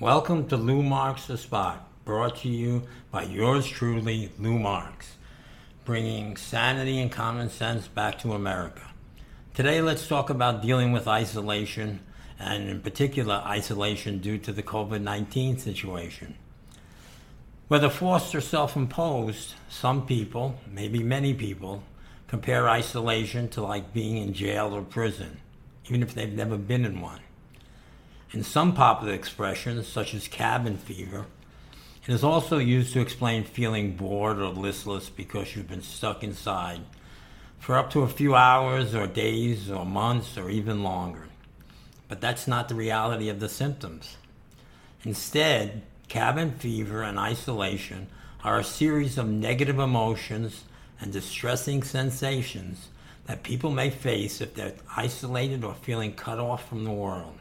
Welcome to Lou Marks the Spot, brought to you by yours truly, Lou Marks, bringing sanity and common sense back to America. Today, let's talk about dealing with isolation, and in particular, isolation due to the COVID 19 situation. Whether forced or self imposed, some people, maybe many people, compare isolation to like being in jail or prison, even if they've never been in one. In some popular expressions, such as cabin fever, it is also used to explain feeling bored or listless because you've been stuck inside for up to a few hours or days or months or even longer. But that's not the reality of the symptoms. Instead, cabin fever and isolation are a series of negative emotions and distressing sensations that people may face if they're isolated or feeling cut off from the world.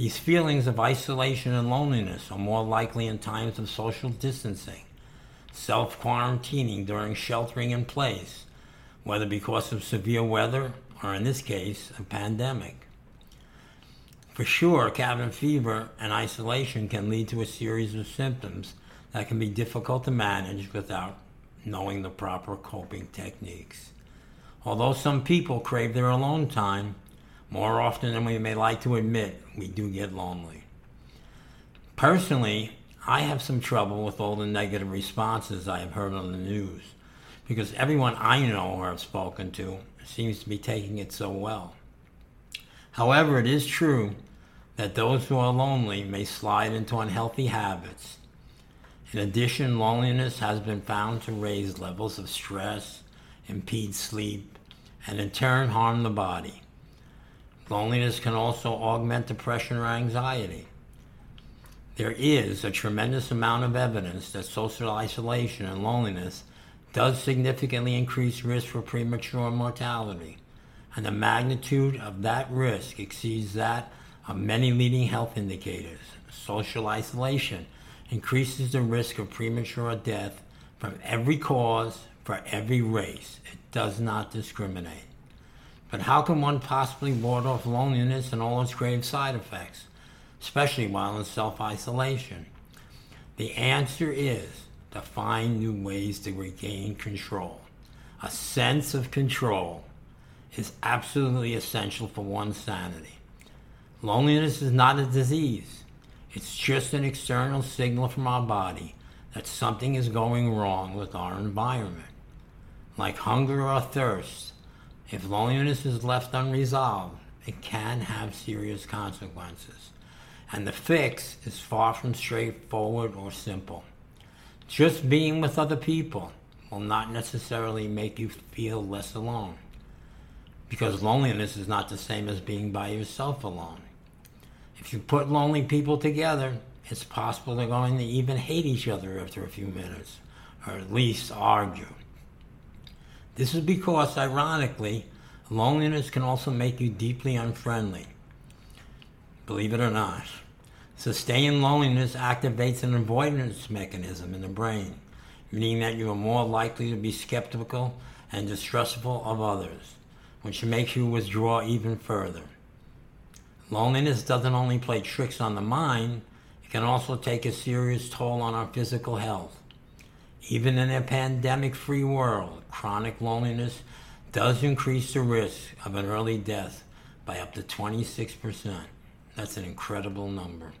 These feelings of isolation and loneliness are more likely in times of social distancing, self quarantining during sheltering in place, whether because of severe weather or, in this case, a pandemic. For sure, cabin fever and isolation can lead to a series of symptoms that can be difficult to manage without knowing the proper coping techniques. Although some people crave their alone time, more often than we may like to admit, we do get lonely. Personally, I have some trouble with all the negative responses I have heard on the news because everyone I know or have spoken to seems to be taking it so well. However, it is true that those who are lonely may slide into unhealthy habits. In addition, loneliness has been found to raise levels of stress, impede sleep, and in turn harm the body. Loneliness can also augment depression or anxiety. There is a tremendous amount of evidence that social isolation and loneliness does significantly increase risk for premature mortality, and the magnitude of that risk exceeds that of many leading health indicators. Social isolation increases the risk of premature death from every cause for every race. It does not discriminate. But how can one possibly ward off loneliness and all its grave side effects, especially while in self isolation? The answer is to find new ways to regain control. A sense of control is absolutely essential for one's sanity. Loneliness is not a disease, it's just an external signal from our body that something is going wrong with our environment. Like hunger or thirst, if loneliness is left unresolved, it can have serious consequences. And the fix is far from straightforward or simple. Just being with other people will not necessarily make you feel less alone. Because loneliness is not the same as being by yourself alone. If you put lonely people together, it's possible they're going to even hate each other after a few minutes, or at least argue. This is because, ironically, loneliness can also make you deeply unfriendly. Believe it or not. Sustained loneliness activates an avoidance mechanism in the brain, meaning that you are more likely to be skeptical and distrustful of others, which makes you withdraw even further. Loneliness doesn't only play tricks on the mind, it can also take a serious toll on our physical health. Even in a pandemic free world, chronic loneliness does increase the risk of an early death by up to 26%. That's an incredible number.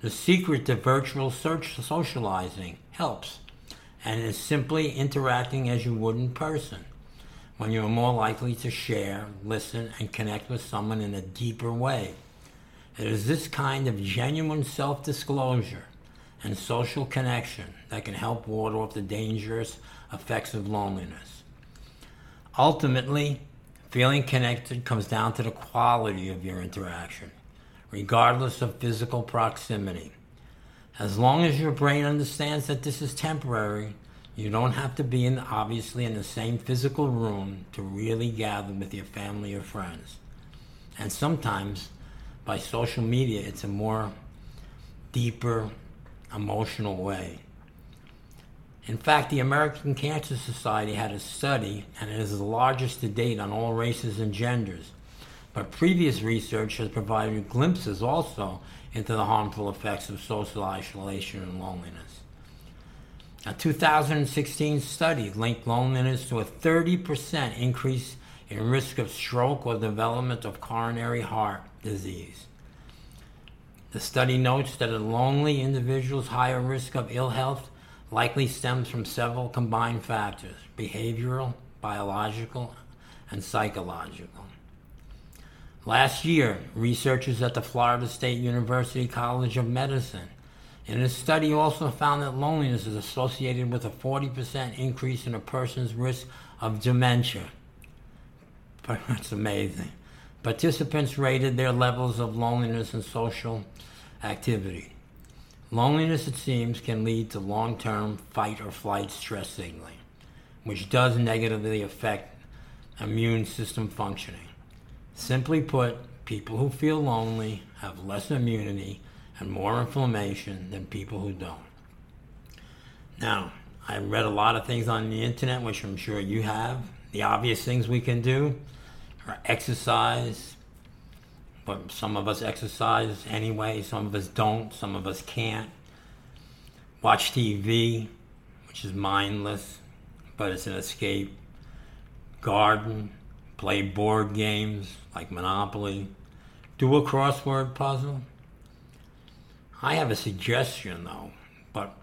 The secret to virtual socializing helps and is simply interacting as you would in person when you are more likely to share, listen, and connect with someone in a deeper way. It is this kind of genuine self disclosure and social connection that can help ward off the dangerous effects of loneliness. Ultimately, feeling connected comes down to the quality of your interaction, regardless of physical proximity. As long as your brain understands that this is temporary, you don't have to be in obviously in the same physical room to really gather with your family or friends. And sometimes by social media it's a more deeper emotional way. In fact, the American Cancer Society had a study, and it is the largest to date on all races and genders. But previous research has provided glimpses also into the harmful effects of social isolation and loneliness. A 2016 study linked loneliness to a 30% increase in risk of stroke or development of coronary heart disease. The study notes that a lonely individual's higher risk of ill health likely stems from several combined factors behavioral, biological, and psychological. Last year, researchers at the Florida State University College of Medicine in a study also found that loneliness is associated with a 40% increase in a person's risk of dementia. But that's amazing. Participants rated their levels of loneliness and social activity. Loneliness, it seems, can lead to long term fight or flight stress signaling, which does negatively affect immune system functioning. Simply put, people who feel lonely have less immunity and more inflammation than people who don't. Now, I've read a lot of things on the internet, which I'm sure you have. The obvious things we can do are exercise, but some of us exercise anyway, some of us don't, some of us can't. Watch TV, which is mindless, but it's an escape. Garden, play board games like Monopoly, do a crossword puzzle. I have a suggestion though, but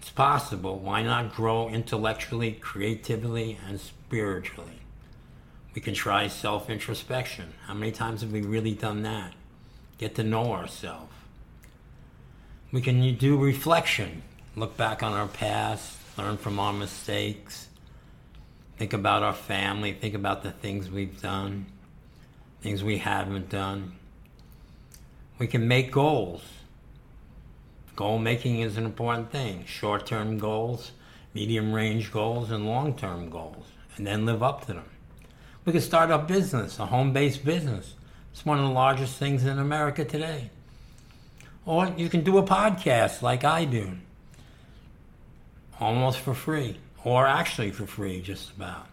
it's possible. Why not grow intellectually, creatively, and spiritually? We can try self introspection. How many times have we really done that? Get to know ourselves. We can do reflection, look back on our past, learn from our mistakes, think about our family, think about the things we've done, things we haven't done. We can make goals. Goal making is an important thing short term goals, medium range goals, and long term goals, and then live up to them. We could start a business, a home based business. It's one of the largest things in America today. Or you can do a podcast like I do, almost for free, or actually for free, just about.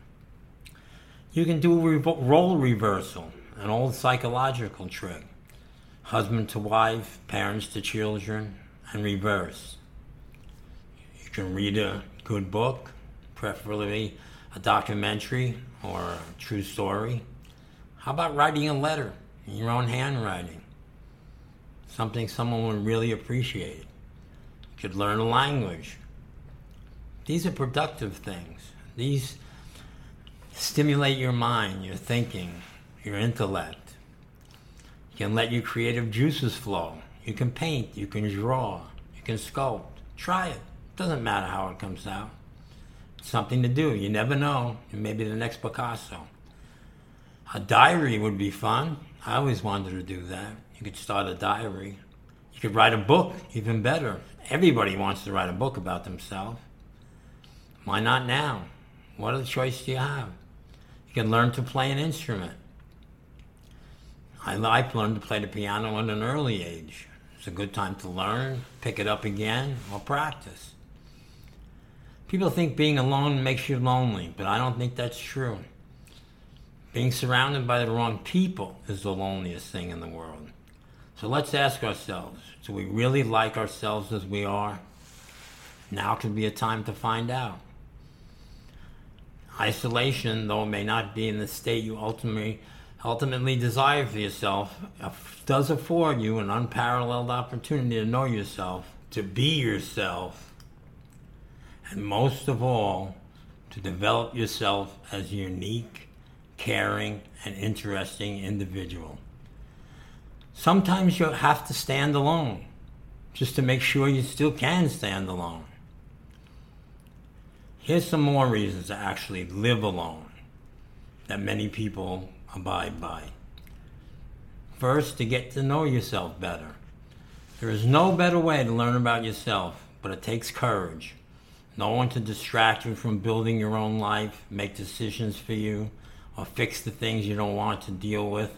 You can do a role reversal, an old psychological trick husband to wife, parents to children, and reverse. You can read a good book, preferably a documentary or a true story. How about writing a letter in your own handwriting? Something someone would really appreciate. You could learn a language. These are productive things. These stimulate your mind, your thinking, your intellect. You can let your creative juices flow. You can paint, you can draw, you can sculpt. Try it. Doesn't matter how it comes out something to do. You never know. Maybe the next Picasso. A diary would be fun. I always wanted to do that. You could start a diary. You could write a book, even better. Everybody wants to write a book about themselves. Why not now? What other choice do you have? You can learn to play an instrument. I like learned to play the piano at an early age. It's a good time to learn, pick it up again, or practice. People think being alone makes you lonely, but I don't think that's true. Being surrounded by the wrong people is the loneliest thing in the world. So let's ask ourselves do we really like ourselves as we are? Now could be a time to find out. Isolation, though it may not be in the state you ultimately ultimately desire for yourself, uh, does afford you an unparalleled opportunity to know yourself, to be yourself, and most of all, to develop yourself as a unique, caring, and interesting individual. Sometimes you have to stand alone just to make sure you still can stand alone. Here's some more reasons to actually live alone that many people abide by. First, to get to know yourself better. There is no better way to learn about yourself, but it takes courage no one to distract you from building your own life, make decisions for you, or fix the things you don't want to deal with.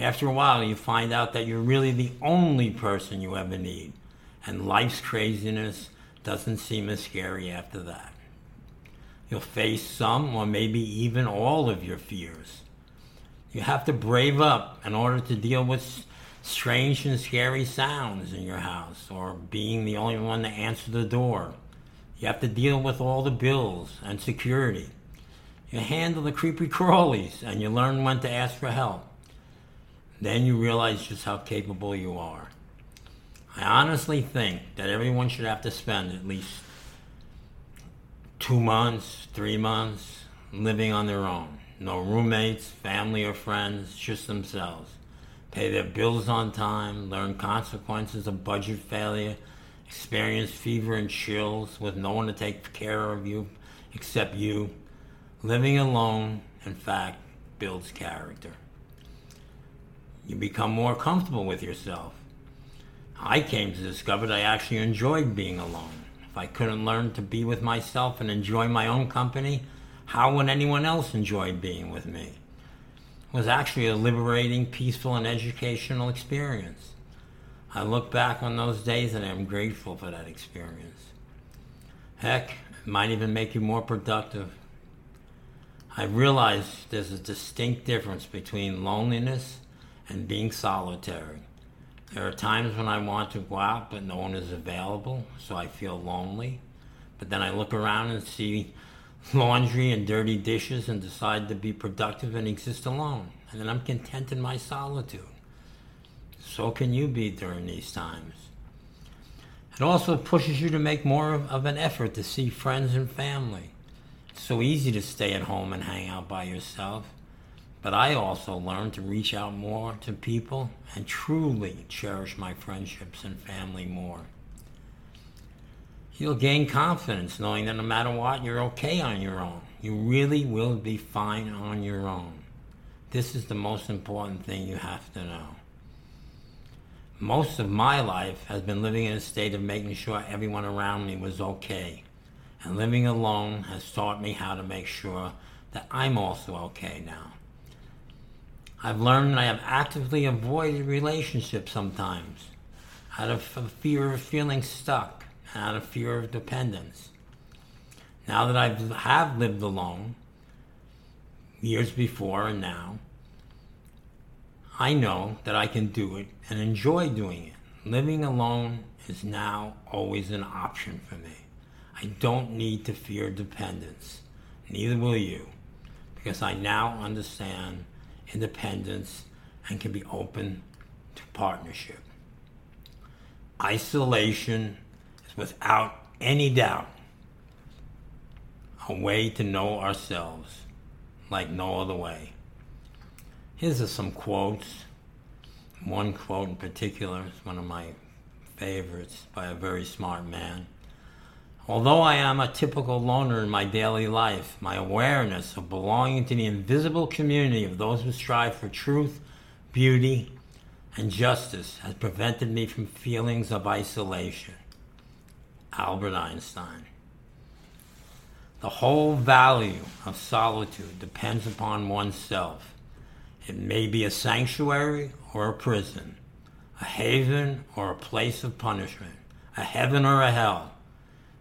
After a while, you find out that you're really the only person you ever need, and life's craziness doesn't seem as scary after that. You'll face some or maybe even all of your fears. You have to brave up in order to deal with strange and scary sounds in your house, or being the only one to answer the door. You have to deal with all the bills and security. You handle the creepy crawlies, and you learn when to ask for help. Then you realize just how capable you are. I honestly think that everyone should have to spend at least two months, three months living on their own. No roommates, family, or friends, just themselves. Pay their bills on time, learn consequences of budget failure, experience fever and chills with no one to take care of you except you. Living alone, in fact, builds character. You become more comfortable with yourself. I came to discover that I actually enjoyed being alone. If I couldn't learn to be with myself and enjoy my own company, how would anyone else enjoy being with me? It was actually a liberating, peaceful, and educational experience. I look back on those days and I'm grateful for that experience. Heck, it might even make you more productive. I realize there's a distinct difference between loneliness and being solitary. There are times when I want to go out, but no one is available, so I feel lonely. But then I look around and see laundry and dirty dishes and decide to be productive and exist alone. And then I'm content in my solitude. So can you be during these times. It also pushes you to make more of an effort to see friends and family. It's so easy to stay at home and hang out by yourself. But I also learned to reach out more to people and truly cherish my friendships and family more. You'll gain confidence knowing that no matter what, you're okay on your own. You really will be fine on your own. This is the most important thing you have to know. Most of my life has been living in a state of making sure everyone around me was okay. And living alone has taught me how to make sure that I'm also okay now. I've learned that I have actively avoided relationships sometimes out of fear of feeling stuck and out of fear of dependence. Now that I have lived alone, years before and now, I know that I can do it and enjoy doing it. Living alone is now always an option for me. I don't need to fear dependence. Neither will you, because I now understand independence and can be open to partnership. Isolation is without any doubt a way to know ourselves like no other way. Here's some quotes. One quote in particular is one of my favorites by a very smart man. Although I am a typical loner in my daily life, my awareness of belonging to the invisible community of those who strive for truth, beauty, and justice has prevented me from feelings of isolation. Albert Einstein. The whole value of solitude depends upon oneself. It may be a sanctuary or a prison, a haven or a place of punishment, a heaven or a hell.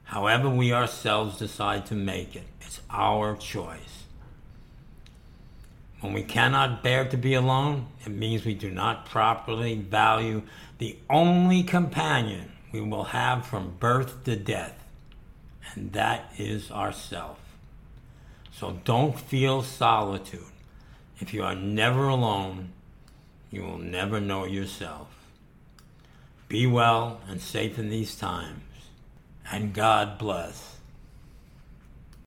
However, we ourselves decide to make it, it's our choice. When we cannot bear to be alone, it means we do not properly value the only companion we will have from birth to death, and that is ourself. So don't feel solitude. If you are never alone, you will never know yourself. Be well and safe in these times, and God bless.